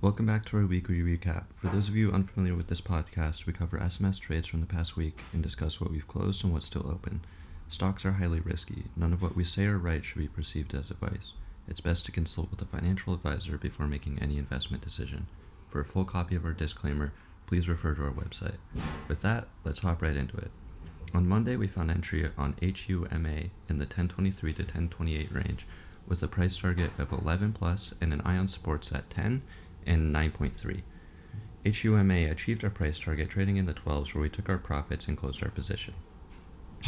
Welcome back to our weekly recap. For those of you unfamiliar with this podcast, we cover SMS trades from the past week and discuss what we've closed and what's still open. Stocks are highly risky. None of what we say or write should be perceived as advice. It's best to consult with a financial advisor before making any investment decision. For a full copy of our disclaimer, please refer to our website. With that, let's hop right into it. On Monday, we found entry on HUMA in the 1023 to 1028 range with a price target of 11 plus and an ion supports at 10 and 9.3. HUMA achieved our price target trading in the 12s where we took our profits and closed our position.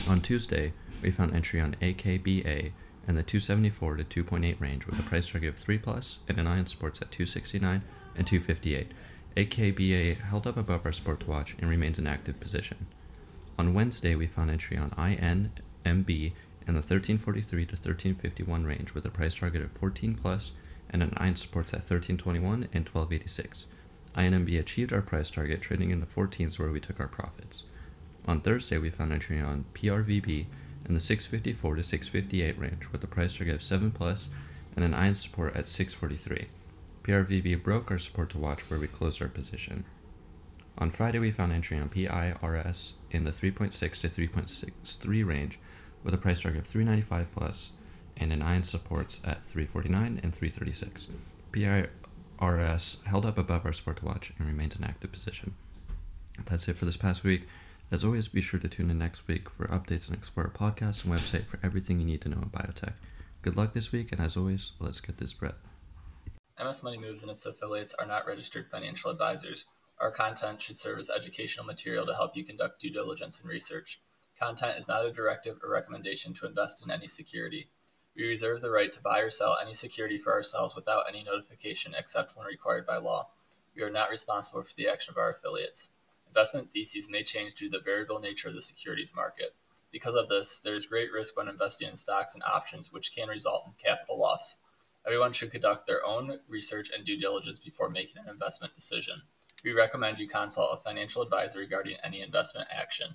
On Tuesday, we found entry on AKBA in the 274 to 2.8 range with a price target of 3 plus and an ion supports at 269 and 258. AKBA held up above our support to watch and remains in active position. On Wednesday, we found entry on INMB in the 1343 to 1351 range with a price target of 14 plus and an ion supports at 1321 and 1286. INMB achieved our price target, trading in the 14s where we took our profits. On Thursday, we found entry on PRVB in the 654 to 658 range with a price target of 7 plus and an ion support at 643. PRVB broke our support to watch where we closed our position. On Friday, we found entry on PIRS in the 3.6 to 3.63 range with a price target of 395 plus and an ion supports at 349 and 336. PIRS held up above our support to watch and remains in active position. That's it for this past week. As always, be sure to tune in next week for updates and explore our podcast and website for everything you need to know in biotech. Good luck this week, and as always, let's get this bread. MS Money Moves and its affiliates are not registered financial advisors. Our content should serve as educational material to help you conduct due diligence and research. Content is not a directive or recommendation to invest in any security. We reserve the right to buy or sell any security for ourselves without any notification except when required by law. We are not responsible for the action of our affiliates. Investment theses may change due to the variable nature of the securities market. Because of this, there is great risk when investing in stocks and options, which can result in capital loss. Everyone should conduct their own research and due diligence before making an investment decision. We recommend you consult a financial advisor regarding any investment action.